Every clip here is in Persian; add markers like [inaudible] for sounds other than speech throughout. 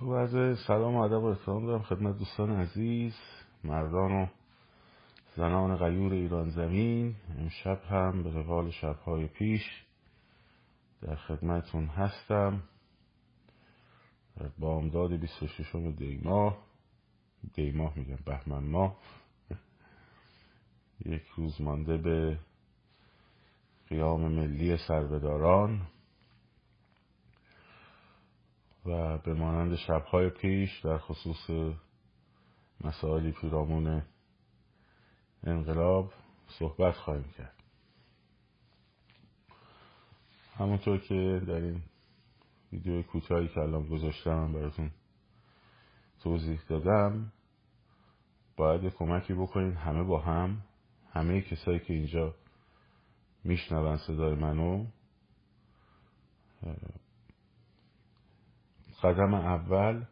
خب از سلام و ادب و احترام دارم خدمت دوستان عزیز مردان و زنان غیور ایران زمین. امشب هم به روال شبهای پیش در خدمتون هستم. در بامداد 26 دیماه دیماه میگم بهمن ماه. [laughs] یک روز مانده به قیام ملی سربداران. و به مانند شبهای پیش در خصوص مسائلی پیرامون انقلاب صحبت خواهیم کرد. همونطور که در این ویدیو کوتاهی که الان گذاشتم براتون توضیح دادم باید کمکی بکنین همه با هم همه کسایی که اینجا میشنون صدای منو قدم اول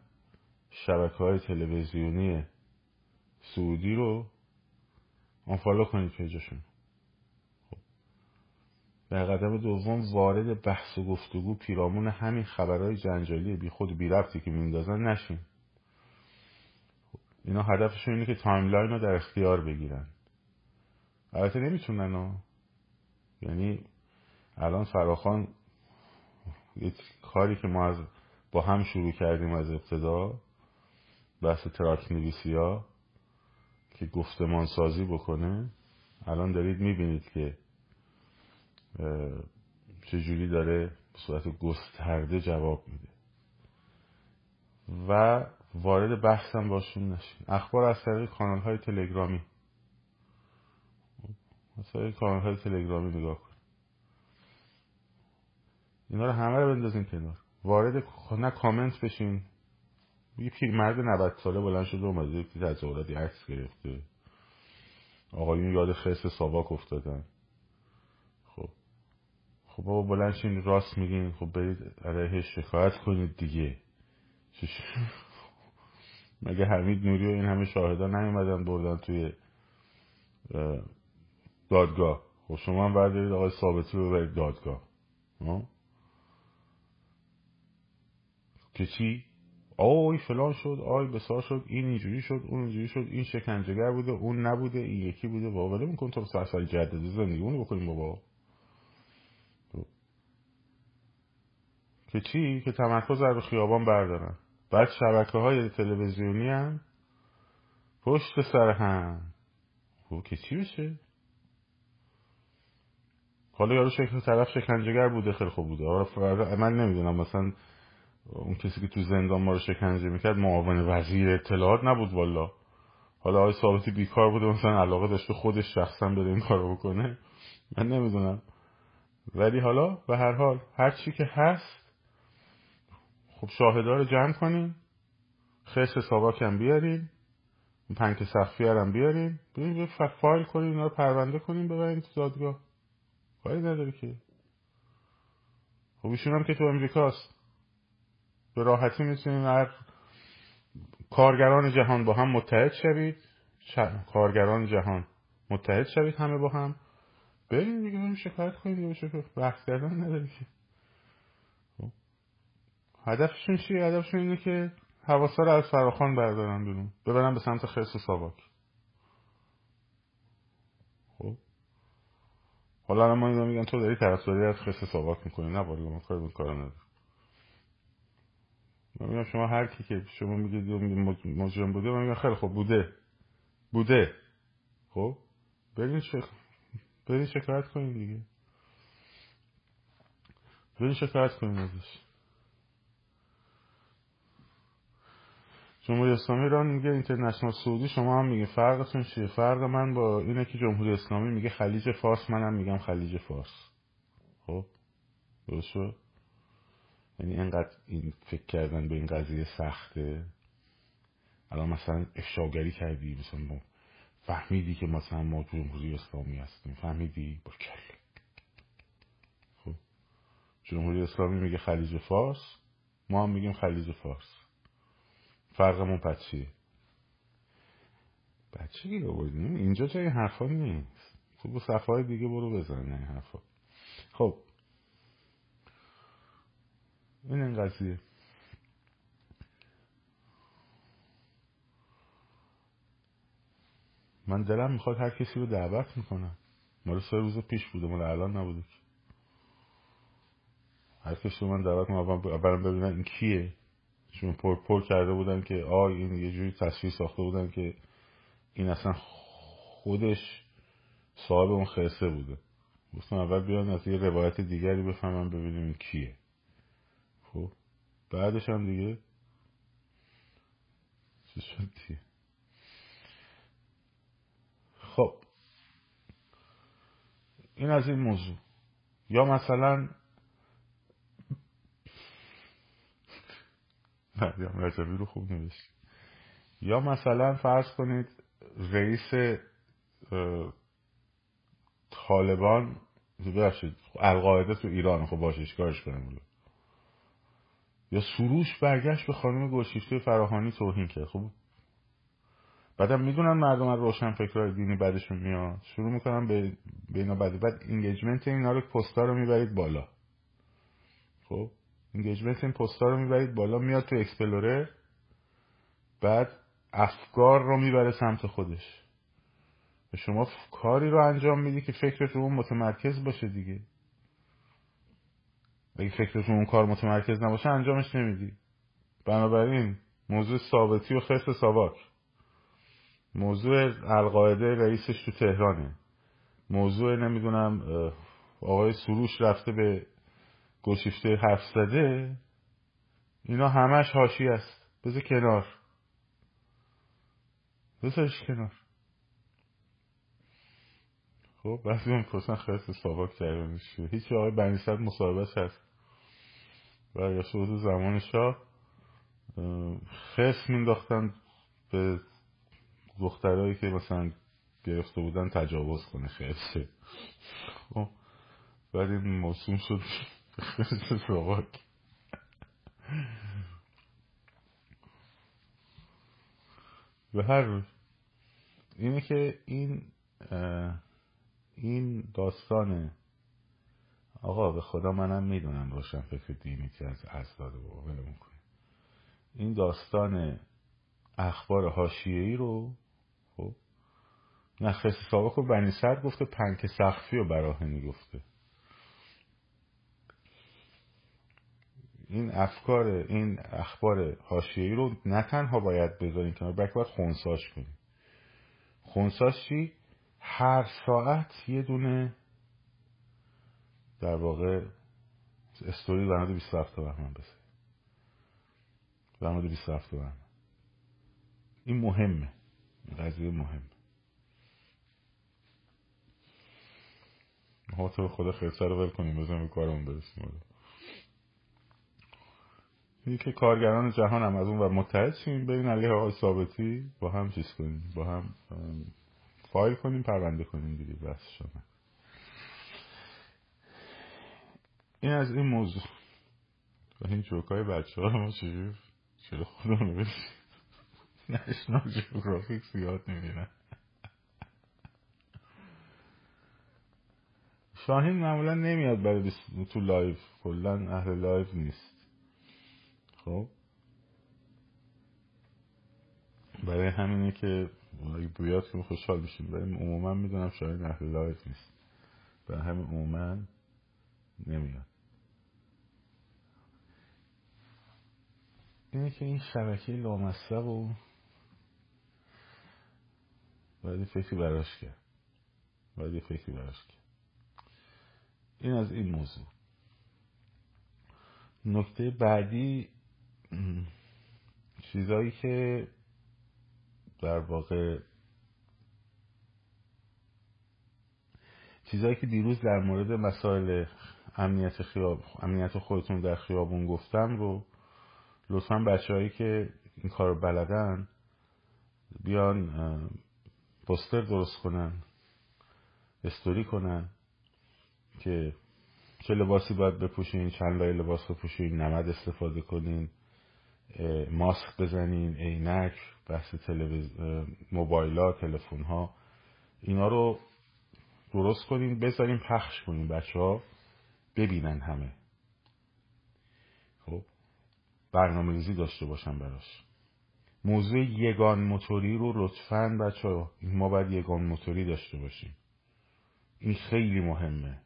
شبکه های تلویزیونی سعودی رو unfollow کنید page اشون خب. در قدم دوم وارد بحث و گفتگو پیرامون همین خبرهای جنجالی بی خود بی ربطی که میندازن نشین خب. اینا هدفشون اینه که timeline رو در اختیار بگیرن البته نمی‌تونن ها یعنی الان فراخان یه کاری که ما از با هم شروع کردیم از ابتدا بحث تراک نویسی ها که گفتمان سازی بکنه. الان دارید می‌بینید که چجوری داره به صورت گسترده جواب میده. و وارد بحثم باشون نشین اخبار از طریق کانال های تلگرامی. از طریق کانال های تلگرامی نگاه کن اینا رو همه رو بندازین کنار. وارد نه کامنت بشین. یه مرد 90 ساله بلند شده اومده که تظاهراتی عکس گرفته. آقایون یاد خرس ساواک افتادن. خب. خب بابا بلند شین راست میگین. خب برید علیه شکایت کنید دیگه. [laughs] مگه حمید نوری و این همه شاهدان نیومدن بردن توی دادگاه؟ خب شما هم بردارید آقای ثابتی رو برید دادگاه. که چی؟ آی فلان شد آی بسار شد این اینجوری شد اون اینجوری شد این شکنجهگر بوده اون نبوده این یکی بوده. بابا ولی میکن تو سرسری جدد زندگی اونو بکنیم بابا. که چی؟ که تمرکز رو خیابان بردارن. بعد شبکه های تلویزیونی هم پشت سر هم. خب که چی بشه؟ حالا یارو شکل طرف شکنجهگر بوده خیلی خوب بوده. من نمی‌دونم مثلا اون کسی که تو زندان ما رو شکنجه می‌کرد معاون وزیر اطلاعات نبود والا. حالا آقای ثابتی بیکار بوده مثلا علاقه داشته خودش شخصا بده این کارو بکنه. من نمی‌دونم. ولی حالا به هر حال هر چی که هست خب شاهدار رو جمع کنیم. خیش ساواکم بیاریم. پنک سخفی هم بیاریم. بریم فایل کنیم اینا رو پرونده کنیم ببریم تو دادگاه. کاری نداره که. خب ایشون هم که تو امریکاست به راحتی می‌تونیم هر کارگران جهان با هم متحد شوید. کارگران جهان متحد شوید همه با هم. بریم دیگه بریم شکایت کنیم دیگه بشه بحث کردن نداری که. خب. هدفشون چیه؟ هدفشون اینه که حواسا رو از فراخان بردارن بیرون. ببرن به سمت خرس و ساواک. خب. حالا ما میگن تو داری طرفداری از خرس ساواک می‌کنی. نه والا ما کاری کار من شما هر کی که شما میگید مجرم بوده من میگم خیلی خوب بوده. بوده. خب؟ برین شک... برین شکایت کنین دیگه. برین شکایت کنین ازش. جمهوری اسلامی ایران میگه اینترنشنال سعودی شما هم میگه فرقتون چیه؟ فرق من با اینه که جمهوری اسلامی میگه خلیج فارس منم میگم خلیج فارس. خب؟ درست شد؟ یعنی اینقدر این فکر کردن به این قضیه سخته. الان مثلا افشاگری کردی مثلا ما فهمیدی که مثلا ما جمهوری اسلامی هستیم. فهمیدی؟ برکل خب. جمهوری اسلامی میگه خلیج فارس ما هم میگیم خلیج فارس. فرقمون پس چیه؟ بچه گیر اینجا جای حرفا نیست. تو با صفحه دیگه برو بزن این حرفا. خب. این این قضیه. من دلم می‌خواد هر کسی رو دعوت می‌کنم. مال سه روز پیش بوده مال الان نبوده هر کسی رو من دعوت می‌کنم اول ببینن این کیه. چون پر پر کرده بودن که آی این یه جوری تصویر ساخته بودن که این اصلا خودش صاحب اون خرسه بوده. گفتم اول بیان از یه روایت دیگری بفهمم ببینیم این کیه. خب. بعدش هم دیگه چی شد دیگه خب. این از این موضوع. یا مثلا مریم رجبی رو خوب نوشت یا مثلا فرض کنید رئیس طالبان ببخشید القاعده تو ایران خب باشه کارش کنم یا سروش برگشت به خانم گلشیفته فراهانی توهین کرد. خب؟ بعدم می‌دونن مردم از روشن فکرهای دینی بعدشون میاد. شروع می‌کنن به اینا بعد بعد engagement اینا رو پستا رو می‌برید بالا. خب؟ engagement این پستا رو می‌برید بالا میاد تو explore. بعد افکار رو می‌بره سمت خودش. شما کاری رو انجام میدی که فکرت رو اون متمرکز باشه دیگه. اگه فکرت اون کار متمرکز نباشه انجامش نمیدی. بنابراین موضوع ثابتی و خرس ساواک. موضوع القاعده رئیسش تو تهرانه. موضوع نمی‌دونم آقای سروش رفته به گشیفته حرف زده. اینا همش هاشی است. بذار کنار. بذارش کنار. خب بعضی اون پرسن خیلی ساواک جریانش هیچ آقای بنیصد مصاحبهش هست. برگشته بود زمان شاه خس مینداختن به دخترهایی که مثلا گرفته بودن تجاوز کنه خیلی خب بعد این موسوم شد. ساواک به هر اینه که این این داستان آقا به خدا منم می‌دونم روشن فکر دینی که از از داده و این داستان اخبار حاشیه‌ای رو خب نخست سابق و بنی سر گفته پنک سخفی و براهنی گفته. این افکار این اخبار حاشیه‌ای رو نه تنها باید بذارین کنار بلکه باید خونساش کنیم. خونساش چی؟ هر ساعت یه دونه در واقع استوری در مورد 27 بهمن بسه در مورد 27 بهمن. این مهمه. قضیه مهمه. ما تو خدا خیرسه رو ول کنیم بزنیم کارمون برسیم. این که کارگران جهان هم از اون و متحد شیم برین علیه آقای ثابتی با هم چیز کنیم با هم فایل کنیم پرونده کنیم دیگه بس شما. این از این موضوع. و این جوکای بچه ها ما چجور چرا خودمون رو نشنال جیوگرافیک یاد نمیدینن شاهین معمولا نمیاد برای تو لایف. کلا اهل لایف نیست. خب؟ برای همینه که اگه بیاد که خوشحال بشیم برای عموما می‌دونم شاید اهل لایف نیست. برای همین عموما نمیاد. اینه که این شبکه لامصب و باید فکری براش کرد. باید فکری براش کرد. این از این موضوع. نکته بعدی چیزایی که در واقع چیزایی که دیروز در مورد مسائل امنیت خیاب امنیت خودتون در خیابون گفتم رو لطفا بچههایی که این کار بلدن بیان پوستر درست کنن استوری کنن که چه لباسی باید بپوشین چند لای لباس بپوشین نمد استفاده کنین ماسک بزنین عینک بحث تلویز... موبایلات تلفن ها اینا رو درست کنین بذارین پخش کنین بچه ها ببینن همه. برنامه ریزی داشته باشن براش. موضوع یگان موتوری رو لطفا بچه ما باید یگان موتوری داشته باشیم. این خیلی مهمه.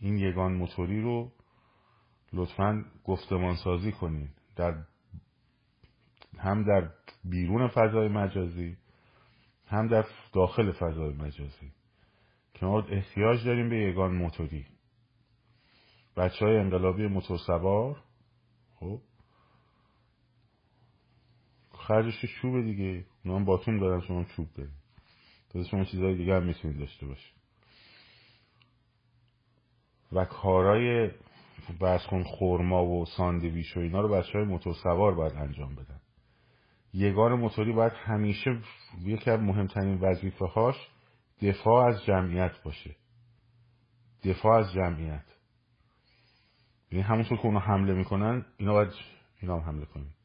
این یگان موتوری رو لطفا گفتمان سازی کنین. در هم در بیرون فضای مجازی هم در داخل فضای مجازی که ما احتیاج داریم به یگان موتوری. بچه های انقلابی موتور سوار خب؟ خرجش چوبه دیگه. اونا هم باتون دارن شما چوب داریم تازه شما چیزهای دیگه هم می‌تونید داشته باشید. و کارای برس کن خورما و ساندویش و اینا رو بچه های موتور سوار باید انجام بدن. یگان موتوری باید همیشه یکی از مهمترین وظیفه هاش دفاع از جمعیت باشه. دفاع از جمعیت. یعنی همونطور که اونا حمله می‌کنن اینا باید اینا هم حمله کنن.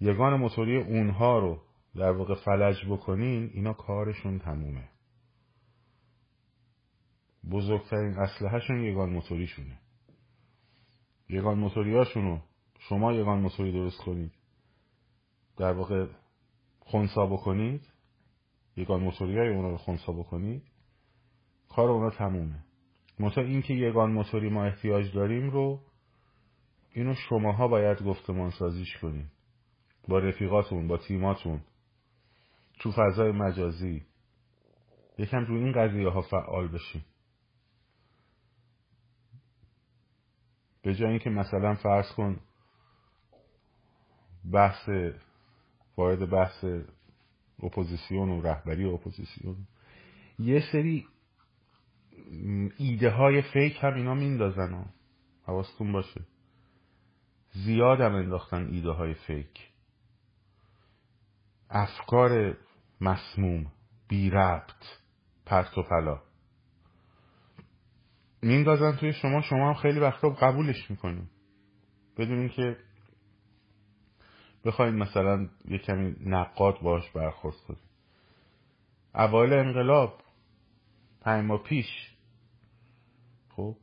یگان موتوری اونها رو در واقع فلج بکنین اینا کارشون تمومه. بزرگترین اسلحهشون یگان موتوریشونه. یگان موتوریاشونو شما یگان موتوری درست کنید. در واقع خونسا بکنید. یگان موتوری های اونا رو خونسا بکنید. کار اونا تمومه. منتها این که یگان موتوری ما احتیاج داریم رو اینو شماها باید گفتمان سازیش کنید. با رفیقاتون با تیماتون تو فضای مجازی. یکم رو این قضیه ها فعال بشین به جای اینکه مثلا فرض کن بحث وارد بحث اپوزیسیون و رهبری اپوزیسیون. یه سری ایده های فیک هم اینا میندازن حواستون باشه. زیاد هم انداختن ایده های فیک. افکار مسموم بی ربط پرت و پلا. میندازن توی شما شما هم خیلی وقتا قبولش می‌کنیم بدون اینکه بخواید مثلا یه کمی نقاد باش برخورد کنید اوایل انقلاب پنج ماه پیش خب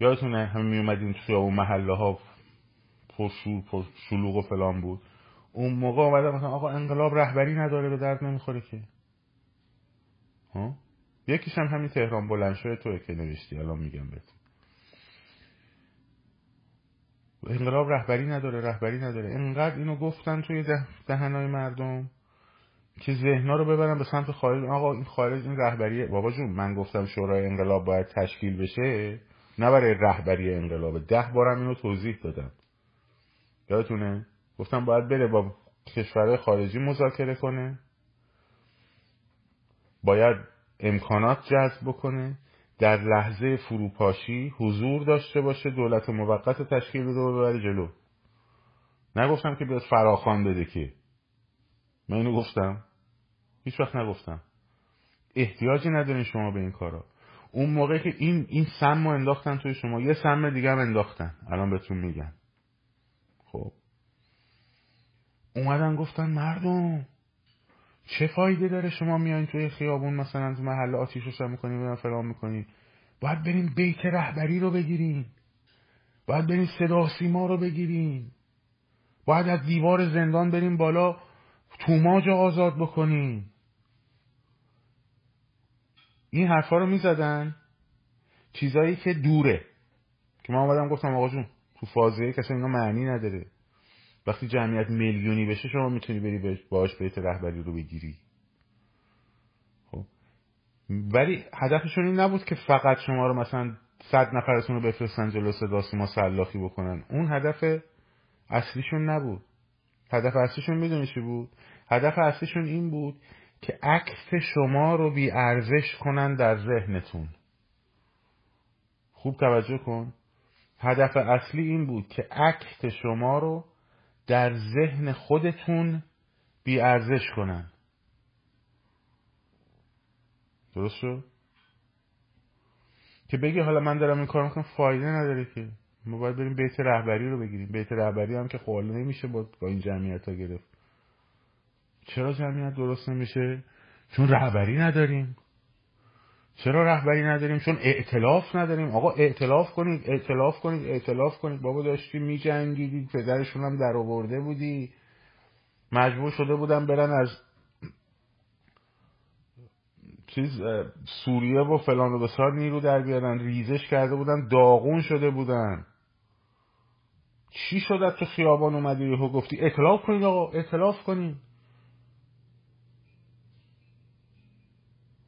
یادتونه همه می اومدیم توی اون محله ها پر شلوغ و فلان بود. اون موقع اومده مثلا آقا انقلاب رهبری نداره به درد نمی‌خوره که. ها؟ یکیش هم همین تهران بلند شده توی که نوشتی الان میگم بهتون انقلاب رهبری نداره رهبری نداره. انقدر اینو گفتن توی ده دهنهای مردم که ذهنا رو ببرن به سمت خارج. آقا این خارج این رهبری بابا جون من گفتم شورای انقلاب باید تشکیل بشه نه برای رهبری انقلاب. ده بارم اینو توضیح دادم. یادتونه؟ گفتم باید بره با کشورهای خارجی مذاکره کنه. باید امکانات جذب بکنه. در لحظه فروپاشی حضور داشته باشه دولت موقت تشکیل بده و ببره جلو. نگفتم که بیاد فراخان بده که. من اینو گفتم. هیچ وقت نگفتم. احتیاجی ندارین شما به این کارا. اون موقع که این این سم رو انداختن توی شما یه سم دیگه هم انداختن. الان بهتون میگن. خب. اومدن گفتن مردم چه فایده داره شما میایین توی خیابون مثلا تو محله آتیش روشن می‌کنین و فلان می‌کنین؟ باید بریم بیت رهبری رو بگیرین. باید بریم صدا سیما رو بگیرین. باید از دیوار زندان بریم بالا توماج آزاد بکنین. این حرفا رو می‌زدن چیزایی که دوره. که من آمدم گفتم آقا جون تو فازه کسی اینا معنی نداره. وقتی جمعیت میلیونی بشه شما می‌تونی بری باش بیت رهبری رو بگیری. خب؟ ولی هدفشون این نبود که فقط شما رو مثلا صد نفرتون رو بفرستن جلو صدا سیما سلاخی بکنن. اون هدف اصلیشون نبود. هدف اصلیشون می‌دونی چی بود؟ هدف اصلیشون این بود که عکس شما رو بی ارزش کنن در ذهنتون. خوب توجه کن. هدف اصلی این بود که عکس شما رو در ذهن خودتون بی ارزش کنن. درست شد؟ که بگی حالا من دارم این کار می‌کنم فایده نداره که. ما باید بریم بیت رهبری رو بگیریم. بیت رهبری هم که خواهد نمیشه با, با این جمعیت ها گرفت. چرا جمعیت درست نمیشه؟ چون رهبری نداریم. چرا رهبری نداریم؟ چون ائتلاف نداریم. آقا ائتلاف کنید ائتلاف کنید ائتلاف کنید. بابا داشتی میجنگیدی پدرشون هم در آورده بودی. مجبور شده بودن برن از چیز سوریه و فلان و بسار نیرو در بیارن. ریزش کرده بودن داغون شده بودن. چی شد تو خیابان اومدی یهو گفتی؟ اطلاف کنید آقا اطلاف کنید.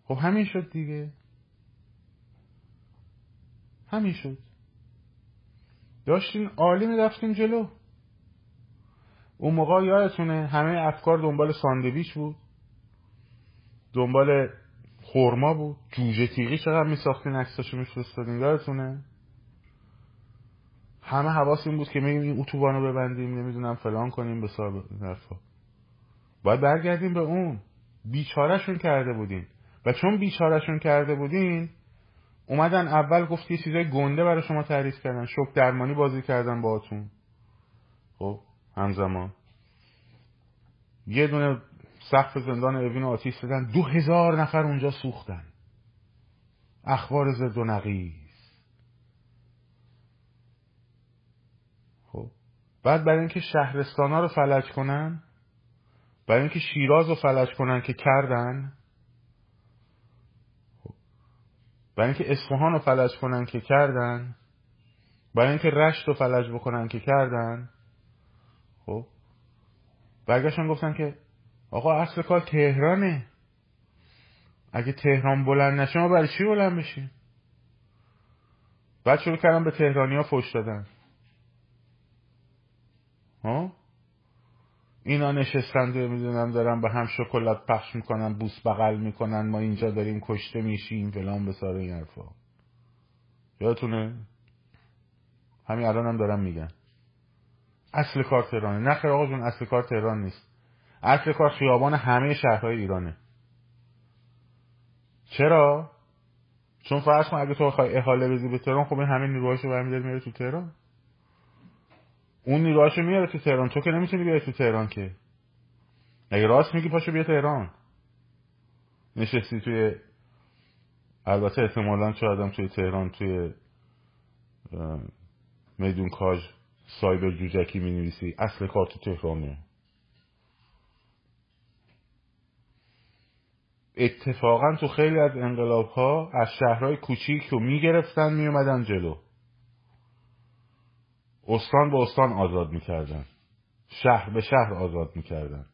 خب همین شد دیگه. همین شد. داشتیم عالی می‌رفتیم جلو. اون موقع یادتونه همه افکار دنبال ساندویچ بود. دنبال خورما بود. جوجه تیغی چقدر میساختین عکساشو میفرستادین یادتونه؟ همه حواس این بود که میگیم این اتوبانو ببندیم نمی‌دونم فلان کنیم به صاحب حرفا. باید برگردیم به اون. بیچارهشون کرده بودین. و چون بیچارهشون کرده بودین اومدن اول گفت یه چیزای گنده برای شما تعریف کردن. شک درمانی بازی کردن باهاتون. خب همزمان. یه دونه سقف زندان اوین آتیش دادن دو هزار نفر اونجا سوختن. اخبار زد و نقیز. خب بعد برای اینکه شهرستان ها رو فلج کنن برای اینکه شیراز رو فلج کنن که کردن خب. برای اینکه اصفهان رو فلج کنن که کردن برای اینکه رشت رو فلج بکنن که کردن خب؟ برگشتن گفتن که آقا اصل کار تهرانه. اگه تهران بلند نشه ما برای چی بلند بشیم؟ بعد شروع کردن به تهرانی ها فش دادن. ها؟ اینا نشستن و می‌دونم دارن به هم شکلات پخش می‌کنن بوس بغل می‌کنن ما اینجا داریم کشته میشیم فلان ساره این حرفا. یادتونه؟ همین الان هم دارن میگن. اصل کار تهرانه. نخیر آقا جون اصل کار تهران نیست. اصل کار خیابان همه شهرهای ایرانه. چرا؟ چون فرض کن اگه تو بخوای احاله بدی به تهران خب این همه نیروهاشو برمیداری میره تو تهران. اون نیروهاشو میاره تو تهران. تو که نمی‌تونی بیای تو تهران که. اگه راست میگی پاشو بیا تهران. نشستی توی البته احتمالا آدم توی تهران توی میدون کاج سایبر جوجکی می نویسی اصل کار تو تهرانه. اتفاقا تو خیلی از انقلاب ها از شهرهای کوچیک رو می‌گرفتن میومدن جلو. استان به استان آزاد می‌کردن. شهر به شهر آزاد می‌کردن.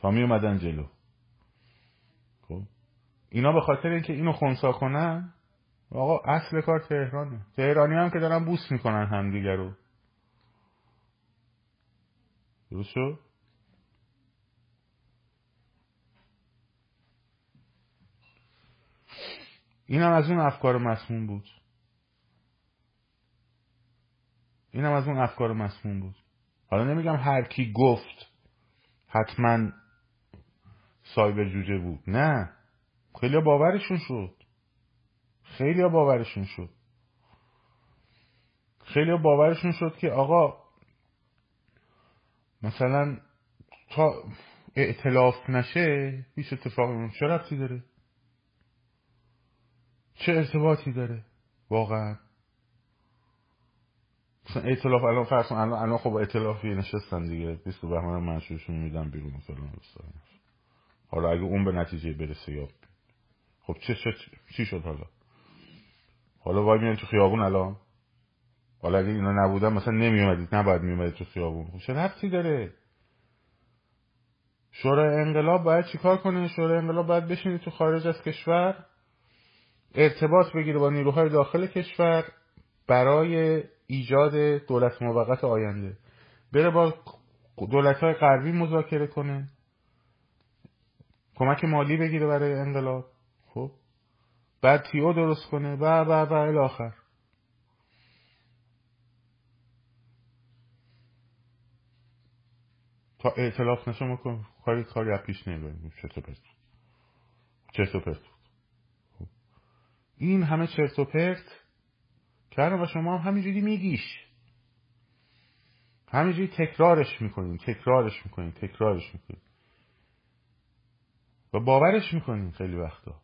تا میومدن جلو. خب؟ اینا به خاطر اینکه اینو خونسا کنن آقا اصل کار تهرانه. تهرانی هم که دارن بوس می‌کنن همدیگه رو. درست شد؟ اینم از اون افکار مسموم بود. اینم از اون افکار مسموم بود. حالا نمیگم هر کی گفت حتما سایبر جوجه بود. نه. خیلی باورشون شد. خیلی باورشون شد. خیلی باورشون شد که آقا مثلا تا اعتلاف نشه هیچ اتفاقی چه ربطی داره؟ چه ارتباطی داره؟ واقعا. مثلا اعتلاف الان فرض الان الان خب اعتلافی نشستن دیگه. 20 بهمن منشورشون میدن بیرون مثلا حالا اگه اون به نتیجه برسه یا خب چه, چه چی شد حالا؟ حالا وای میان تو خیابون الان؟ حالا اگه اینا نبودن مثلا نمیومدید نباید میومدید تو خیابون. خب چه ربطی داره؟ شورای انقلاب باید چیکار کنه؟ شورای انقلاب باید بشینید تو خارج از کشور ارتباط بگیره با نیروهای داخل کشور برای ایجاد دولت موقت آینده. بره با دولت های غربی مذاکره کنه. کمک مالی بگیره برای انقلاب. خب؟ بعد تیو درست کنه. و و و الاخر تا اعتلاف نشه ما کاری کاری پیش نمی‌بریم. چطور پرت. چطور پرت این همه چرت و پرت کردم و شما هم همینجوری میگیش؟ همینجوری تکرارش می‌کنین تکرارش می‌کنین تکرارش می‌کنین. و باورش می‌کنین خیلی وقتا.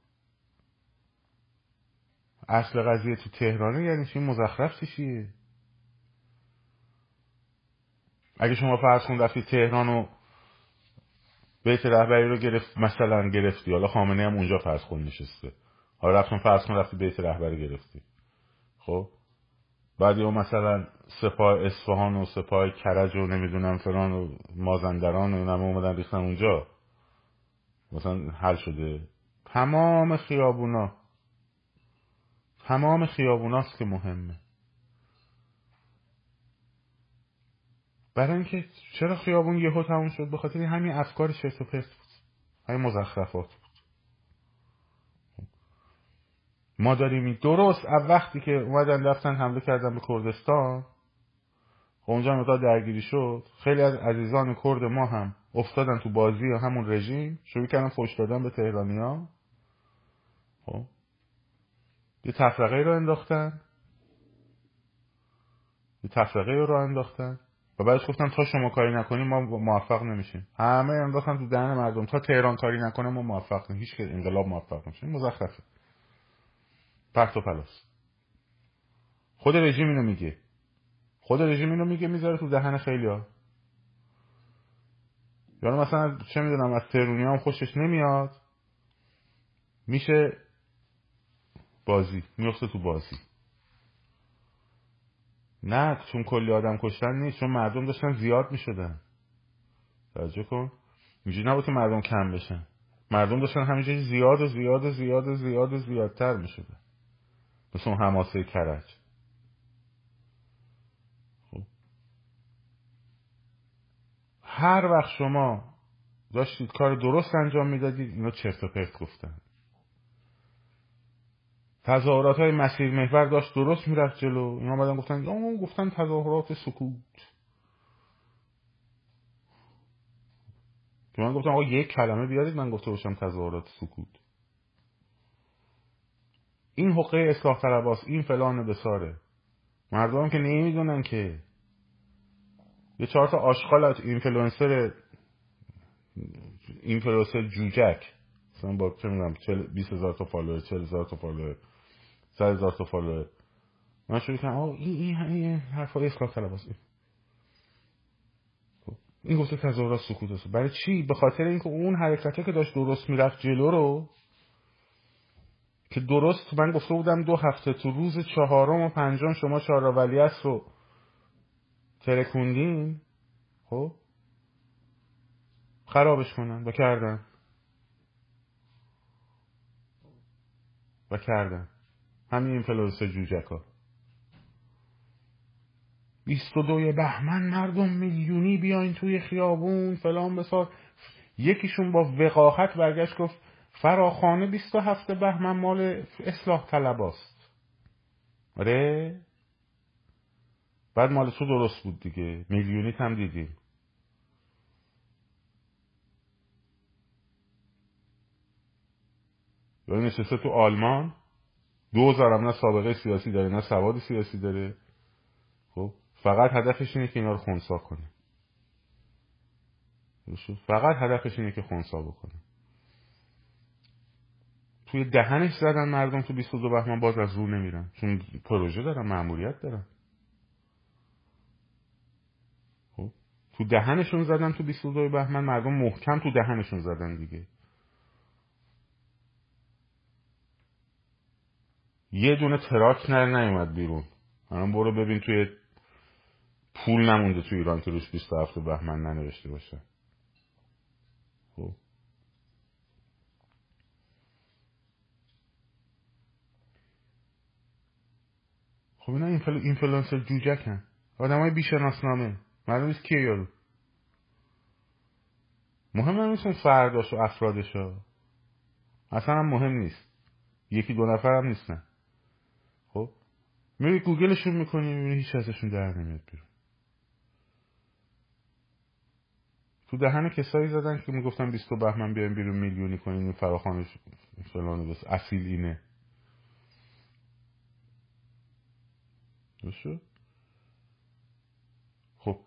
اصل قضیه تو تهرانه یعنی چی؟ مزخرف چیه؟ اگه شما فرض کن رفتی تهران و بیت رهبری رو گرفت مثلا گرفتی. حالا خامنه هم اونجا فرض کن نشسته. حالا رفتون فرض کن رفتی بیت رهبری گرفتی. خب؟ بعد یا مثلا سپاه اصفهان و سپاه کرج و نمی‌دونم فران و مازندران و اینم اومدن ریختن اونجا. مثلا حل شده. تمام خیابونا. تمام خیابوناست که مهمه. برای اینکه چرا خیابون یهو تموم شد؟ به خاطر همین افکار چرت و پرت بود. همین مزخرفات بود ما داریم درست. از وقتی که اومدن رفتن حمله کردن به کردستان خب اونجا مقدار درگیری شد. خیلی از عزیزان کرد ما هم افتادن تو بازی همون رژیم. شروع کردن فوش دادن به تهرانی ها خب. یه تفرقه رو انداختن. یه تفرقه رو انداختن. و بعدش گفتن تا شما کاری نکنیم ما موفق نمیشیم. همه انداختن تو دهن مردم. تا تهران کاری نکنه ما موفق نمیشیم. هیچ که انقلاب موفق نمیشه. مزخرفه. پرت و پلاس. خود رژیم اینو میگه. خود رژیم اینو میگه می‌ذاره تو دهن خیلی ها. یعنی مثلا چه می‌دونم از ترونی هم خوشش نمیاد. میشه بازی میفته تو بازی. نه چون کلی آدم کشتن نیست چون مردم داشتن زیاد می‌شدن. توجه کن. اینجوری نبود که مردم کم بشن. مردم داشتن همینجوری زیاد و زیاد و زیاد و زیاد و زیادتر می‌شدن. مثل اون حماسه کرج. خب. هر وقت شما داشتید کار درست انجام می‌دادید اینا چرت و پرت گفتن. تظاهرات های مسیر محور داشت درست می‌رفت جلو. اینا آمدن گفتن اون گفتن تظاهرات سکوت. که من گفتم آقا یک کلمه بیارید من گفته باشم تظاهرات سکوت. این حقه اصلاح طلباست این فلان بساره. مردم که نمی‌دونن که. یه چهار تا آشغال influencer influencer جوجه. مثلا با چه می‌دونم 20 هزار تا follower 40 هزار تا follower 100 هزار تا follower. من شروع کردم آه این این این حرفای اصلاح طلباست این گفته تظاهرات سکوت است. برای چی؟ به خاطر اینکه اون حرکته که داشت درست می‌رفت جلو رو که درست من گفته بودم دو هفته تو روز چهارم و پنجم شما چهار ولیعصر رو ترکوندین خب؟ خرابش کنن. و کردن. و کردن. همین اینفلوئنسر جوجک ها بیست و دوی بهمن مردم میلیونی بیاین توی خیابون فلان بسار. یکیشون با وقاحت برگشت گفت فراخانه بیست و هفت بهمن مال اصلاح طلباست. آره؟ بعد مال تو درست بود دیگه. میلیونیت هم دیدیم. یعنی نشسته تو آلمان؟ دوزارم نه سابقه سیاسی داره نه سواد سیاسی داره. خب فقط هدفش اینه که اینا رو خونسا کنه. فقط هدفش اینه که خونسا بکنه. توی دهنش زدن مردم تو 22 بهمن باز از رو نمیرن. چون پروژه دارن معمولیت دارن. خب؟ تو دهنشون زدن تو 22 بهمن مردم محکم تو دهنشون زدن دیگه. یه دونه تراک نه نیومد بیرون. الان برو ببین توی پول نمونده تو ایران که روش 27 بهمن ننوشته باشه. خب؟ خب اینا اینفل... اینفلانسر جوجکن. آدم های بیشناسنامه. معلوم نیست کیه یارو. مهم نمیستن فرداش و افرادش ها اصلا هم مهم نیست. یکی دو نفر هم نیستن. خب؟ میری گوگلشون می‌کنی می‌بینی هیچ ازشون در نمیاد بیرون. تو دهن کسایی زدن که می‌گفتن بیستو بهمن بیایم بیرون میلیونی کنین این فراخانش فلانه بس اصیل اینه. درست خب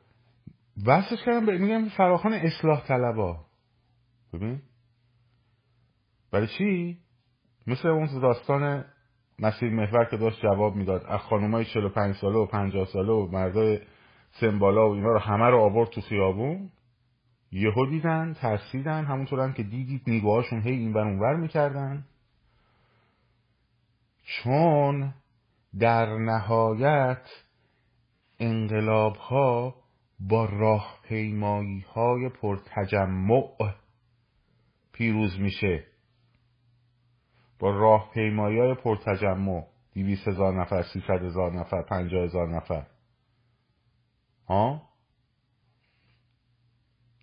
بحثش کردم میگم فراخان اصلاح طلبا. ببین. برای چی؟ مثل اون داستان مسیر محور که داشت جواب می‌داد. از خانومای 45 ساله و 50 ساله و مردای سمبالا و اینا رو همه رو آورد تو خیابون. یهو دیدن ترسیدن همونطور هم که دیدید نگاهشون هی این اونور می‌کردن. چون در نهایت انقلاب ها با راهپیمایی های پرتجمع پیروز میشه. با راهپیمایی های پرتجمع دیویس هزار نفر سیصد هزار نفر پنجاه هزار نفر. ها؟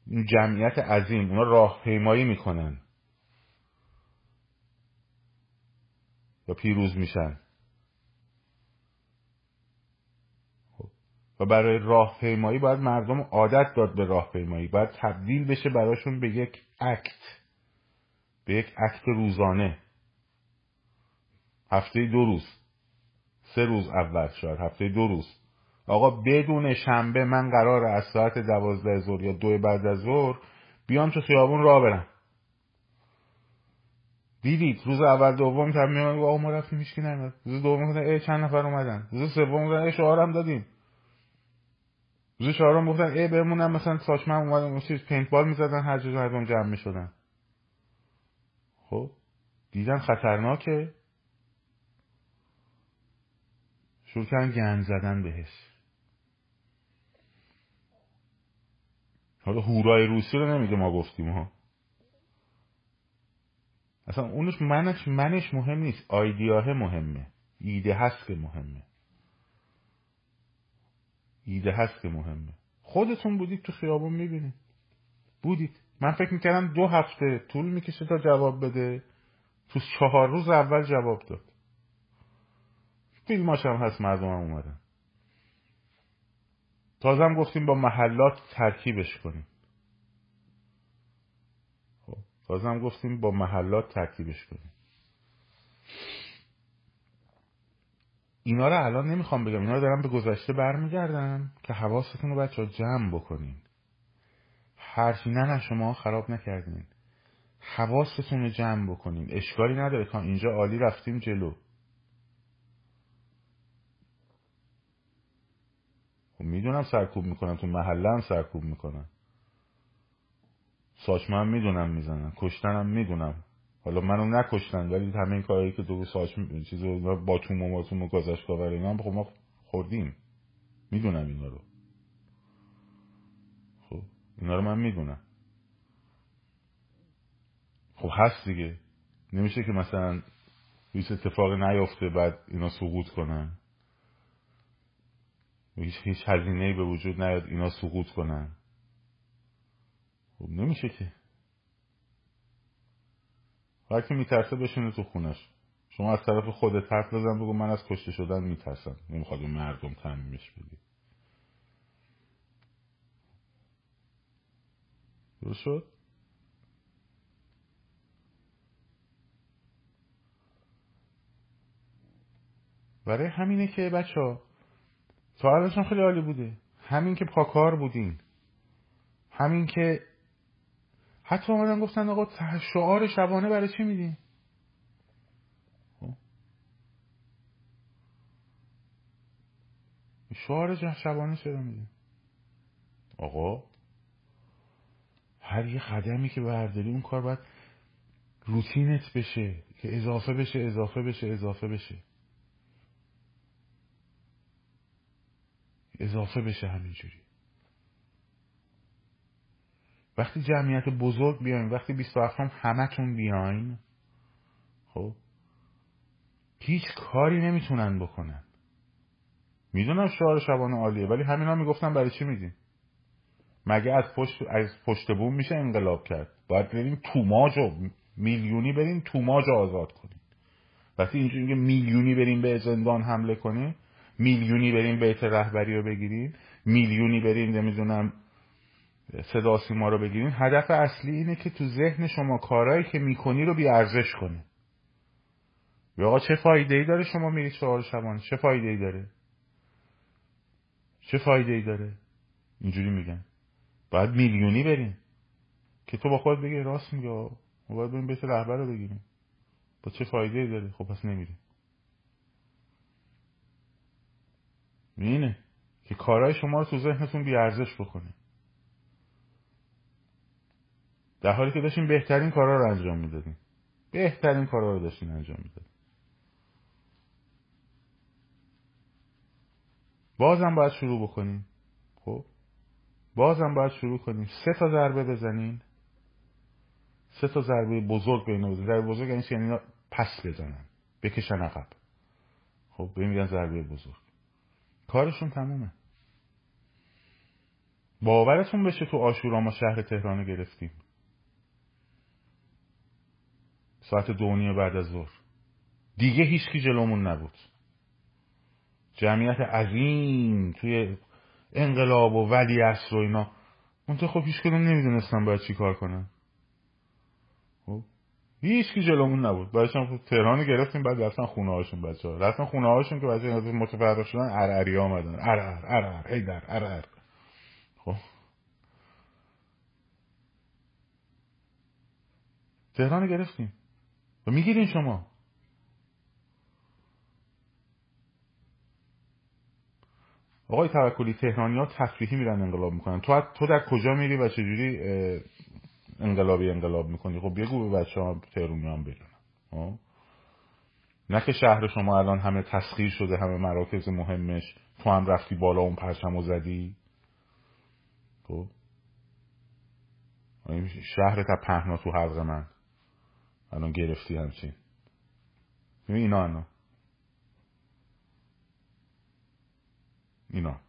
این جمعیت عظیم اونا راهپیمایی می‌کنن. و پیروز میشن. و برای راهپیمایی باید مردم عادت داد به راهپیمایی. باید تبدیل بشه براشون به یک اکت. به یک اکت روزانه. هفته دو روز. سه روز اول شاید. هفته دو روز. آقا بدون شنبه من قرار از ساعت دوازده ظهر یا دو بعد از ظهر بیام تو خیابون راه برم. دیدید؟ روز اول دوم تب میان آقا ما رفتیم هیچ نمیاد روز دوم گفتن ای چند نفر اومدن؟ روز سوم گفتن ای شعارم دادیم. روز چهارم گفتن ای بمونم مثلا ساچمن اومدن چیز پینت بال می‌زدن هر جا مردم جمع می‌شدن. خب دیدن خطرناکه. شروع کردن گند زدن بهش. حالا هورای روسی رو نمیگه ما گفتیم ها. اصلا اونش منش منش مهم نیست. آیدیاه مهمه. ایده هست که مهمه. ایده هست که مهمه. خودتون بودید تو خیابون می‌بینید. بودید. من فکر می‌کردم دو هفته طول می‌کشه تا جواب بده. تو چهار روز اول جواب داد. فیلماش هم هست مردم هم اومدن. تازم گفتیم با محلات ترکیبش کنیم. خب تازم گفتیم با محلات ترکیبش کنیم. اینا رو الان نمی‌خوام بگم. اینا رو دارم به گذشته برمیگردم که حواستون رو بچه ها جمع بکنین. حرفی نه شما خراب نکردین. حواستون رو جمع بکنین. اشکالی نداره. تا اینجا عالی رفتیم جلو. خب می‌دونم سرکوب می‌کنن. تو محله هم سرکوب می‌کنن. ساچمه هم می‌دونم می‌زنن. کشتنم می‌دونم. حالا منو نکشتن ولی همه این کارهایی که تو ساچ چیز با و توم و گازش کاور اینا خب ما خوردیم. می‌دونم اینا رو. خب اینا رو من می‌دونم. خب هست دیگه. نمیشه که مثلا هیچ اتفاقی نیفته بعد اینا سقوط کنن. هیچ هیچ هزینه به وجود نیاد اینا سقوط کنن. خب نمیشه که. کی میترسه بشینه تو خونش. شما از طرف خودت حرف بزن بگو من از کشته شدن میترسم. نمی‌خواد مردم تعمیمش بدی. درست شد؟ برای همینه که بچه ها تا خیلی عالی بوده. همین که پاکار بودین. همین که حتی آمدن گفتن آقا شعار شبانه برای چی میدین؟ خب. شعار شبانه چرا میدین؟ آقا هر یه قدمی که برداری اون کار باید روتینت بشه که اضافه بشه اضافه بشه اضافه بشه. اضافه بشه همینجوری. وقتی جمعیت بزرگ بیاین وقتی 27 هم همتون بیاین خب هیچ کاری نمی‌تونن بکنن. می‌دونم شعار شبانه عالیه ولی همینا می‌گفتن برای چی میدین؟ مگه از پشت از پشت بوم میشه انقلاب کرد؟ باید بریم توماج و میلیونی بریم توماج آزاد کنیم. وقتی اینجوری میلیونی بریم به زندان حمله کنیم میلیونی بریم بیت رهبری رو بگیریم میلیونی بریم نمی‌دونم صدا سیما رو بگیریم هدف اصلی اینه که تو ذهن شما کارهایی که می‌کنی رو بیارزش کنه یا آقا چه فایده ای داره شما میرید سوال شبان؟ چه فایده ای داره؟ چه فایده ای داره؟ اینجوری میگن. باید میلیونی بریم که تو با خود بگی راست میگه ما باید بریم بیت رهبر رو بگیریم. با چه فایده ای داره؟ خب پس نمیریم. اینه که کارهای شما رو تو ذهنتون بیارزش بکنه. در حالی که داشتیم بهترین کارا رو انجام می‌دادیم. بهترین کارا رو داشتیم انجام می‌دادیم. بازم باید شروع بکنیم. خب؟ بازم باید شروع کنیم. سه تا ضربه بزنین. سه تا ضربه بزرگ بین بزرگ ضربه بزرگ یعنی اینا پس بزنن. بکشن عقب. خب؟ به میگن ضربه بزرگ. کارشون تمومه. باورتون بشه تو آشورا ما شهر تهران گرفتیم. ساعت دونی بعد از ظهر. دیگه هیچکی جلومون نبود. جمعیت عظیم توی انقلاب و ولی اصر و اینا. منطقه خب هیچ کدوم نمی‌دونستن باید چی کار کنن. خب؟ هیچ کی جلومون نبود. بعدش هم تهران گرفتیم بعد رفتن خونه هاشون بچه ها رفتن خونه هاشون که بچه متفرق شدن ارعری آمدن. ارعر ارعر هیدر ارعر خب؟ تهران گرفتیم. و می‌گیرین شما. آقای توکلی تهرانی ها تفریحی میرن انقلاب می‌کنن. تو تو در کجا میری و چجوری انقلابی انقلاب می‌کنی؟ خب بگو به بچه ها تهرونی هم بدونن. خب؟ نه که شهر شما الان همه تسخیر شده همه مراکز مهمش تو هم رفتی بالا اون پرچم و زدی؟ خب؟ شهر تا پهنا تو حلق من. الان گرفتی همچین. اینا اینا اینا.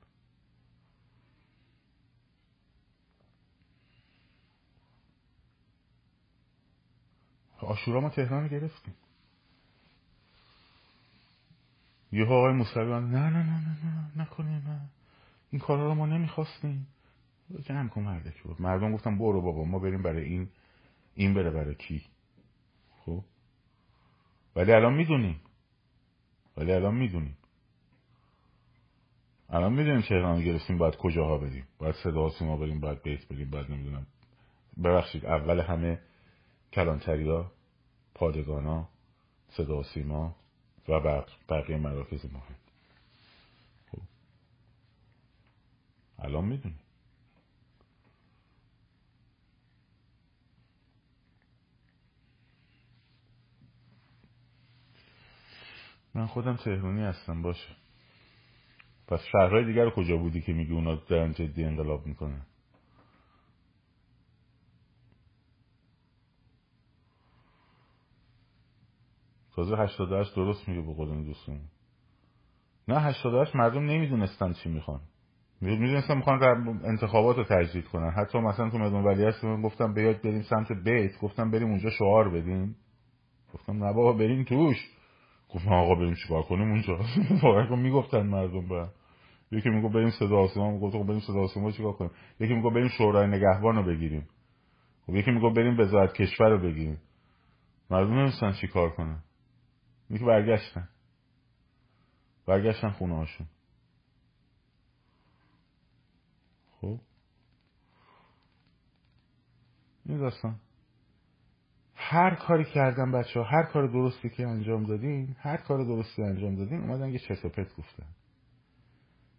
آشورا ما تهران گرفتیم. یه آقای موسوی نه نه نه نه نه نکنیم نه. این کارا رو ما نمی‌خواستیم. جمع کن مردک بود. مردم گفتم برو بابا ما بریم برای این این بره برای کی؟ ولی الان می‌دونیم. ولی الان می‌دونیم. الان می‌دونیم تهران گرفتیم باید کجاها بریم. باید صدا سیما بریم باید بیت بریم باید نمی‌دونم. ببخشید اول همه کلانتریا پادگانا صدا سیما و بقیه مراکز مهم. خب. الان می‌دونیم. من خودم تهرونی هستم باشه. پس شهرهای دیگر کجا بودی که میگی اونا دارن جدی انقلاب می‌کنن؟ تازه 88 درست میگه به قدم دوستون. نه 88 مردم نمی‌دونستن چی می‌خوان. می‌دونستن می‌خوان انتخابات رو تجدید کنن. حتی مثلا تو مدون ولی هست گفتم بیاد بریم سمت بیت گفتم بریم اونجا شعار بدیم. گفتم نه بابا بریم توش. گفتم آقا بریم چیکار کنیم اونجا. [laughs] واقعا می‌گفتن مردم به یکی میگو بریم صدا آسمان گفت بریم صدا آسمان چیکار کنیم. یکی میگو بریم شورای نگهبان رو بگیریم. خب یکی میگو بریم وزارت کشور رو بگیریم. مردم نمیستن چی کار کنن. میگه برگشتن. برگشتن خونه هاشون. خب. این هر کاری کردن بچه ها هر کار درستی که انجام دادین هر کار درستی انجام دادین اومدن یه چرت و پرت گفتن.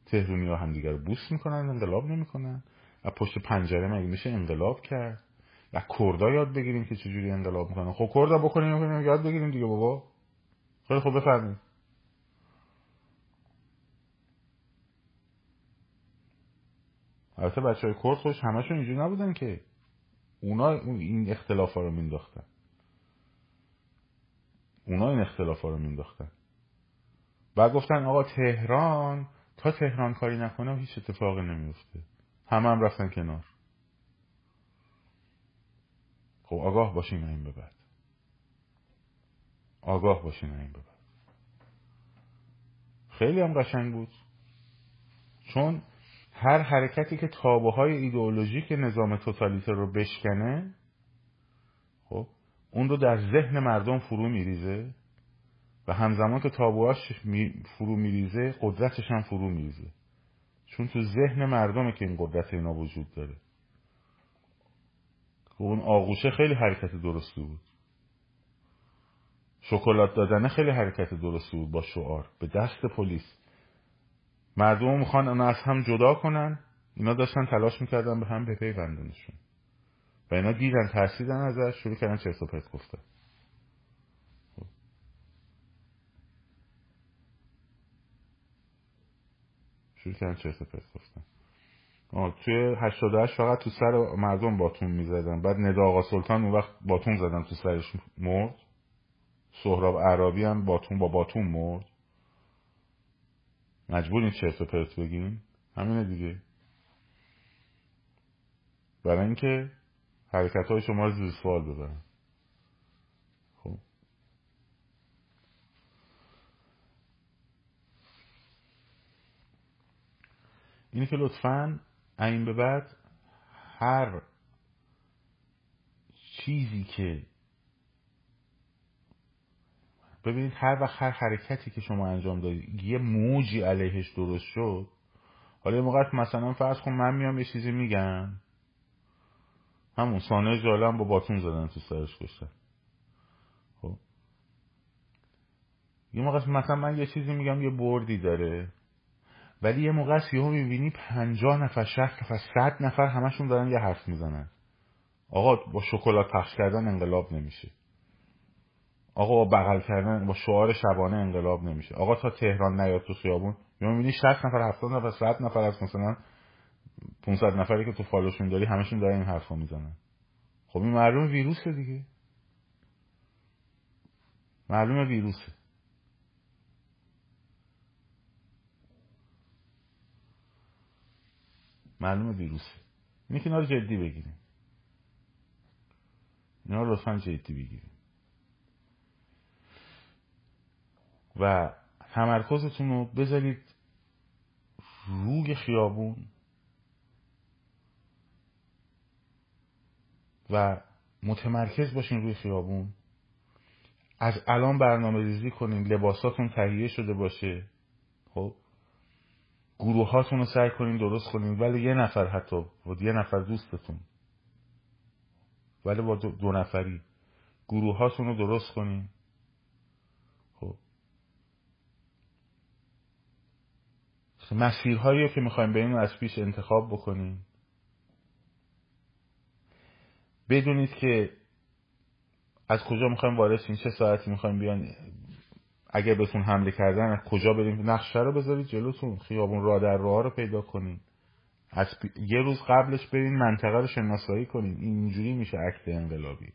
تهرونی ها همدیگه رو بوس می‌کنن انقلاب نمی‌کنن. و پشت پنجره مگه میشه انقلاب کرد؟ و کردا یاد بگیریم که چجوری انقلاب می‌کنن. خب کردا بکنیم یاد بگیریم دیگه بابا. خیلی خوب بفرمایید. البته بچه های کرد خوش همشون اینجوری نبودن که. اونا این اختلاف ها رو مینداختن. اونا این اختلاف ها رو مینداختن بعد گفتن آقا تهران تا تهران کاری نکنه هیچ اتفاقی نمیفته همه هم رفتن کنار. خب آگاه باشین این به بعد. آگاه باشین این به بعد. خیلی هم قشنگ بود. چون هر حرکتی که تابه های ایدئولوژیک نظام توتالیتر رو بشکنه خب اون رو در ذهن مردم فرو میریزه و همزمان که تابوهاش فرو میریزه قدرتش هم فرو میریزه. چون تو ذهن مردمه که این قدرت اینا وجود داره. خب اون آغوشه خیلی حرکت درستی بود. شکلات دادنه خیلی حرکت درستی بود با شعار. به دست پلیس. مردم می‌خوان اونا از هم جدا کنن. اینا داشتن تلاش می‌کردن به هم بپیوندنشون. و اینا دیدن ترسیدن ازش شروع کردن چرت و پرت گفتن. شروع کردن چرت و پرت گفتن. توی 88 فقط تو سر مردم باتون می‌زدن. بعد ندا آقا سلطان اون وقت باتون زدن تو سرش مرد. سهراب عربی هم باتون با باتون مرد. مجبورین چرت و پرت بگین. همینه دیگه. برای اینکه حرکت های شما رو زیر سوال ببرن خب. اینه که لطفا این به بعد هر چیزی که ببینید هر وقت هر حرکتی که شما انجام دادید یه موجی علیهش درست شد. حالا یه موقع مثلا فرض کن من میام یه چیزی میگم. همون سانه جالم با باتون زدن تو سرش کشتن خب. یه موقع مثلا من یه چیزی میگم یه بردی داره. ولی یه موقع یهو می‌بینی پنجاه نفر شهست نفر صد نفر همشون دارن یه حرف می‌زنن. آقا با شکلات پخش کردن انقلاب نمیشه. آقا با بغل کردن با شعار شبانه انقلاب نمیشه. آقا تا تهران نیاد تو خیابون یا می‌بینی 60 نفر 70 نفر 100 نفر از مثلا 500 نفری که تو فالوشون داری همشون دارن این حرفا می‌زنن. خب این معلومه ویروسه دیگه. معلومه ویروسه. معلومه ویروسه. اینه که اینا رو جدی بگیریم. اینا رو لطفا جدی بگیریم. و تمرکزتون رو بذارید روی خیابون. و متمرکز باشین روی خیابون. از الان برنامه ریزی کنین لباساتون تهیه شده باشه. خب؟ گروه هاتون رو سعی کنین درست کنین ولی یه نفر حتی و یه نفر دوستتون. ولی با دو, دو نفری. گروه هاتون رو درست کنین. مسیرهایی که می‌خوایم به اینو از پیش انتخاب بکنیم. بدونید که از کجا می‌خوایم وارد شیم چه ساعتی می‌خوایم بیان اگر بهتون حمله کردن از کجا بریم؟ نقشه رو بذارید جلوتون خیابون راه در راه رو پیدا کنین. از یه روز قبلش برین منطقه رو شناسایی کنین. اینجوری میشه عکت انقلابی.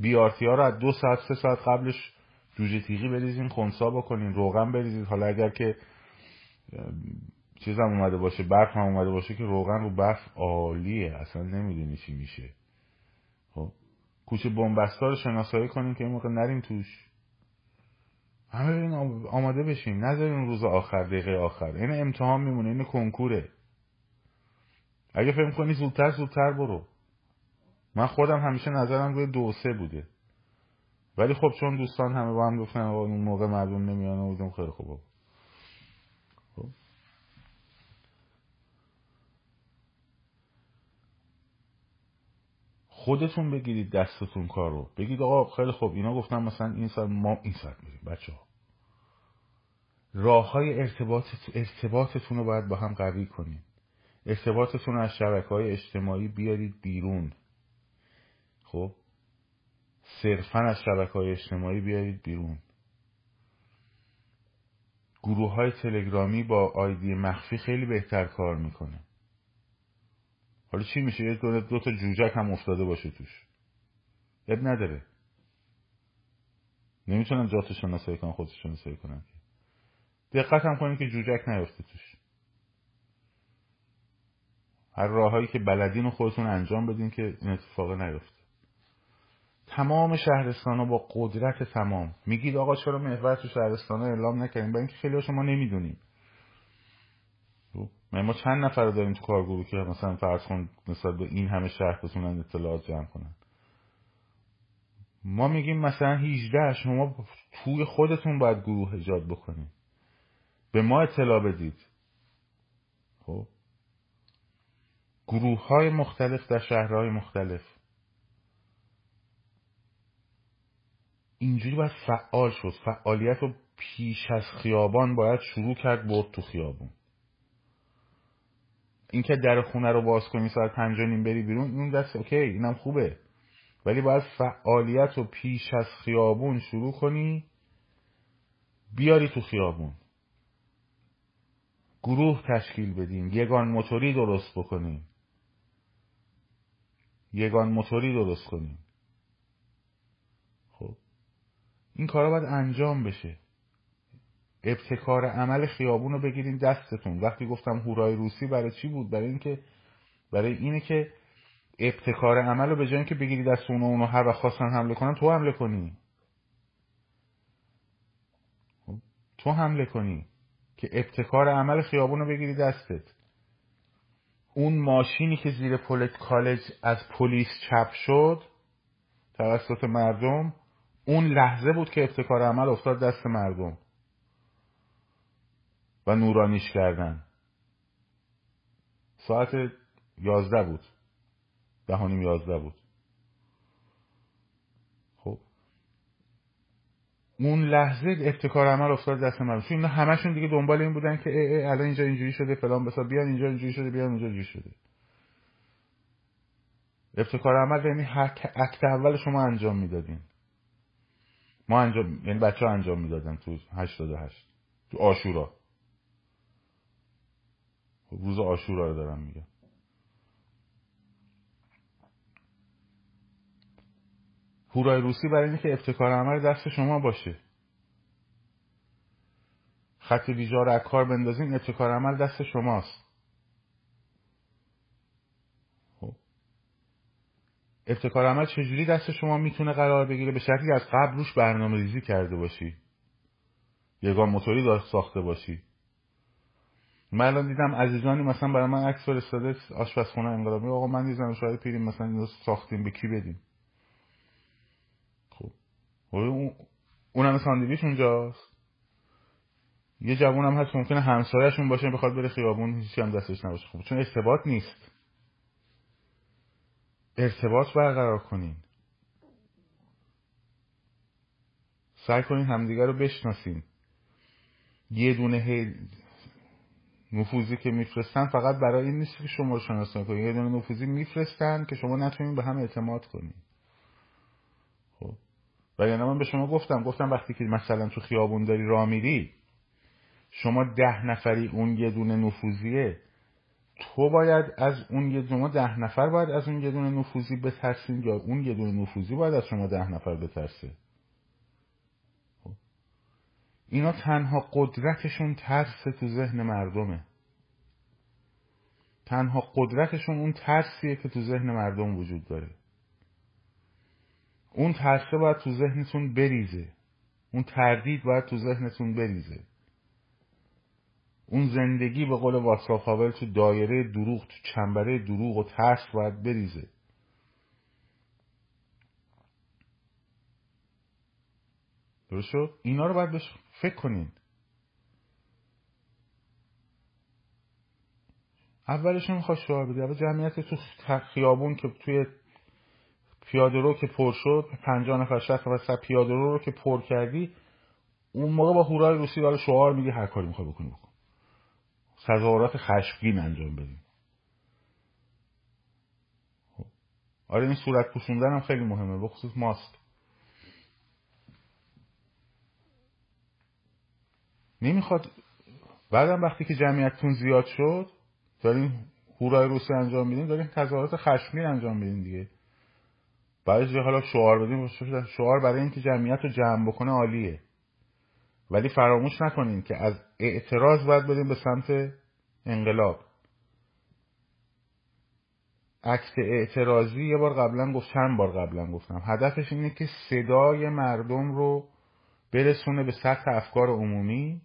بیارتی ها رو از دو ساعت سه ساعت قبلش جوجه تیغی بریزین خونسا بکنین روغن بریزید حالا اگر که چیز هم اومده باشه برف هم اومده باشه که روغن رو برف عالیه. اصلا نمی‌دونی چی میشه. کوچه بنبستا رو شناسایی کنیم که این موقع نریم توش. همه برین آماده بشین نذارین روز آخر دقیقه آخر. این امتحان میمونه این کنکوره. اگه فکر کنی زودتر زودتر برو. من خودم همیشه نظرم روی دو سه بوده. ولی خب چون دوستان همه با هم گفتن اون موقع مردم نمیان و خیلی خوبه خودتون بگیرید دستتون کارو. بگید آقا خیلی خوب اینا گفتن مثلا این ساعت ما این ساعت میریم. بچه ها راه ارتباط ارتباطتون رو باید با هم قوی کنید. ارتباطتون از شبکه های اجتماعی بیارید بیرون. خب؟ صرفا از شبکه های اجتماعی بیارید بیرون. گروه های تلگرامی با آیدی مخفی خیلی بهتر کار می‌کنه. حالا چی میشه؟ یه دو, دو تا جوجک هم افتاده باشه توش. اب نداره. نمی‌تونن جاتو شناسایی کنن خودش شناسایی کنن. دقت هم کنید که جوجک نیفته توش. هر راههایی که بلدین و خودتون انجام بدین که این اتفاق نیفته تمام شهرستان ها با قدرت تمام. میگید آقا چرا محور تو شهرستان ها اعلام نکردیم برای اینکه خیلی شما نمی‌دونیم ما چند نفر داریم تو کارگروه که مثلا فرض کن نسبت به این همه شهر بتونن اطلاعات جمع کنن. ما میگیم مثلا 18 شما توی خودتون باید گروه ایجاد بکنید به ما اطلاع بدید. خب؟ گروه های مختلف در شهرهای مختلف. اینجوری باید فعال شد. فعالیت رو پیش از خیابان باید شروع کرد برد تو خیابون. اینکه در خونه رو باز کنی ساعت پنج نیم بری بیرون اون دست اوکی اینم خوبه. ولی باید فعالیت رو پیش از خیابون شروع کنی بیاری تو خیابون. گروه تشکیل بدیم یگان موتوری درست بکنیم. یگان موتوری درست کنیم. خب این کارا باید انجام بشه. ابتکار عمل خیابون رو بگیرین دستتون. وقتی گفتم هورای روسی برای چی بود؟ برای اینکه برای اینه که ابتکار عمل رو به جای اینکه بگیری دست اونو اونو هر وقت خواستن حمله کنن تو حمله کنی. خب، تو حمله کنی که ابتکار عمل خیابون رو بگیری دستت. اون ماشینی که زیر پولت کالج از پلیس چپ شد توسط مردم اون لحظه بود که ابتکار عمل افتاد دست مردم. و نورانیش کردن. ساعت یازده بود. دهانیم یازده بود. خب. اون لحظه ابتکار عمل افتاد دست من. چون همشون دیگه دنبال این بودن که ای ای الان اینجا اینجوری شده فلان بسا بیان اینجا اینجوری شده بیان اونجا اینجوری شده. ابتکار عمل یعنی اکت اول شما انجام می‌دادین. ما انجام یعنی بچه ها انجام می‌دادن تو هشت تو آشورا. روز آشورا رو دارم میگم. هورای روسی برای اینکه ابتکار عمل دست شما باشه. خط ویژا رو از کار بندازین ابتکار عمل دست شماست. خب. ابتکار عمل چجوری دست شما می‌تونه قرار بگیره؟ به شکلی از قبل روش برنامه ریزی کرده باشی. یگان موتوری داشت ساخته باشی. من الان دیدم عزیزانی مثلا برای من عکس فرستاده آشپزخونه انقلابی. آقا من دیدم شاید پیریم مثلا اینو ساختیم به کی بدیم؟ خب. اون اونم ساندویچ اونجاست. یه جوون هم هست ممکنه همسایهشون باشه بخواد بره خیابون هیچی هم دستش نباشه. خب چون ارتباط نیست. ارتباط برقرار کنین. سعی کنین همدیگه رو بشناسین. یه دونه نفوذی که میفرستن فقط برای این نیست که شما رو شناسایی کنید یه دونه نفوذی میفرستن که شما نتونید به هم اعتماد کنید خب. وگرنه من به شما گفتم گفتم وقتی که مثلا تو خیابون داری راه میری شما ده نفری اون یه دونه نفوذیه. تو باید از اون یه دونه ده نفر باید از اون یه دونه نفوذی بترسین یا اون یه دونه نفوذی باید از شما ده نفر بترسه؟ اینا تنها قدرتشون ترس تو ذهن مردمه. تنها قدرتشون اون ترسیه که تو ذهن مردم وجود داره. اون ترسه باید تو ذهنتون بریزه. اون تردید باید تو ذهنتون بریزه. اون زندگی به قول واتساپ هاول تو دایره دروغ تو چنبره دروغ و ترس باید بریزه. درست شد اینا رو باید بهش فکر کنین. اولش می‌خواد شعار بدی اول جمعیت تو خیابون که توی پیاده رو که پر شد پنجاه نفر شخص و پیاده رو رو که پر کردی اون موقع با هورای روسی داره شعار میگه هر کاری می‌خواد بکنی بکن. تظاهرات خشمگین انجام بدیم. خب. آره این صورت پوشوندن هم خیلی مهمه به خصوص ماسک نمی‌خواد. بعدم وقتی که جمعیتتون زیاد شد دارین هورای روسی انجام میدین دارین تظاهرات خشمگین انجام میدین دیگه. بعضی حالا شعار بدیم؟ شعار برای اینکه جمعیت رو جمع بکنه عالیه. ولی فراموش نکنین که از اعتراض باید بدیم به سمت انقلاب. عکت اعتراضی یه بار قبلا گفت چند بار قبلا گفتم. هدفش اینه که صدای مردم رو برسونه به سطح افکار عمومی.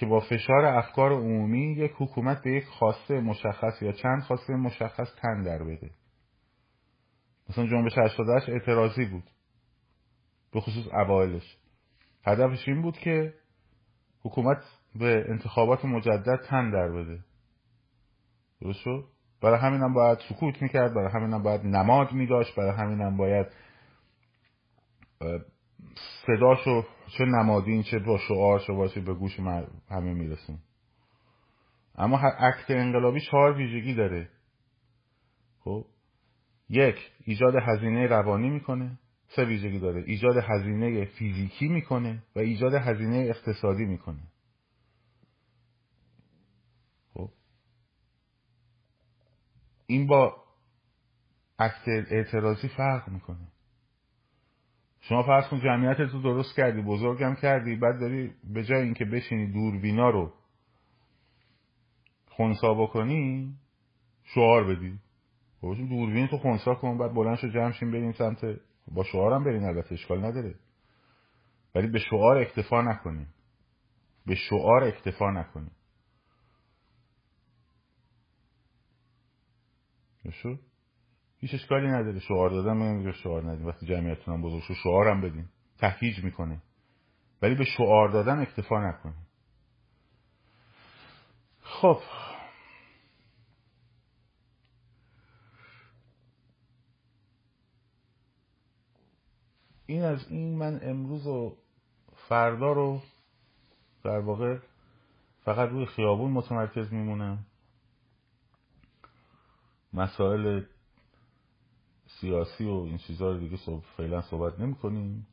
که با فشار افکار عمومی یک حکومت به یک خواسته مشخص یا چند خواسته مشخص تن در بده. مثلا جنبش 88 اعتراضی بود. به خصوص اوایلش. هدفش این بود که حکومت به انتخابات مجدد تن در بده. درست شد؟ برای همینم باید سکوت می‌کرد برای همینم باید نماد میداشت برای همینم باید صداشو چه نمادین چه با شعار باشه به گوش همه میرسون اما عکت انقلابی چهار ویژگی داره. خب؟ یک ایجاد هزینه روانی می‌کنه. سه ویژگی داره. ایجاد هزینه فیزیکی می‌کنه و ایجاد هزینه اقتصادی می‌کنه. خب؟ این با عکت اعتراضی فرق می‌کنه. شما فرض کن جمعیت تو درست کردی بزرگم کردی بعد داری به جای اینکه بشینی دوربینا رو خونسا بکنی شعار بدی. خب دوربین تو خونسا کن بعد بلند شو جمع شیم بریم سمت با شعارم برین البته اشکال نداره. ولی به شعار اکتفا نکنیم به شعار اکتفا نکنیم شو هیچ اشکالی نداره. شعار دادن من شعار ندیم. وقتی جمعیتتون هم بزرگ شو شعارم بدین. تهیج می‌کنه. ولی به شعار دادن اکتفا نکنیم. خب. این از این من امروز و فردا رو در واقع فقط روی خیابون متمرکز میمونم. مسائل سیاسی و این چیزها رو دیگه فعلا صحبت نمی کنیم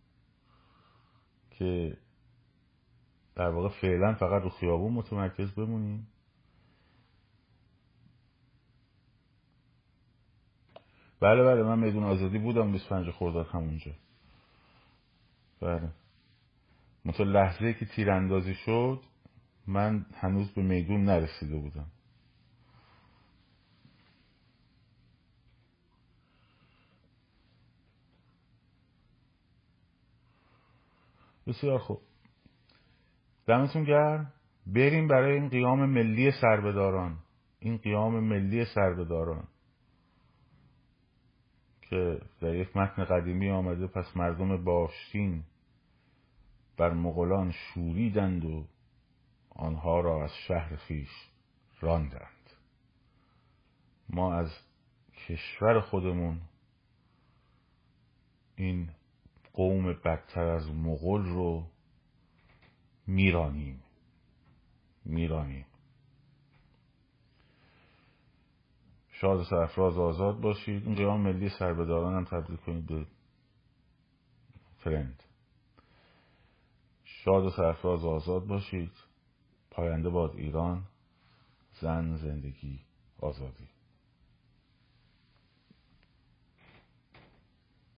که در واقع فعلا فقط رو خیابون متمرکز بمونیم. بله بله من میدون آزادی بودم 25 خرداد همونجا. بله. مثل لحظه که تیراندازی شد من هنوز به میدون نرسیده بودم. بسیار خوب. دمتون گرم. بریم برای این قیام ملی سربداران. این قیام ملی سربداران. که در یک متن قدیمی آمده پس مردم باشتین بر مغولان شوریدند و آنها را از شهر خیش راندند. ما از کشور خودمون این قوم بدتر از مغول رو میرانیم. میرانیم. شاد سرفراز آزاد باشید. این قیام ملی سربداران هم تبدیل کنید به ترند شاد و سرفراز آزاد باشید. پاینده باد ایران. زن زندگی آزادی.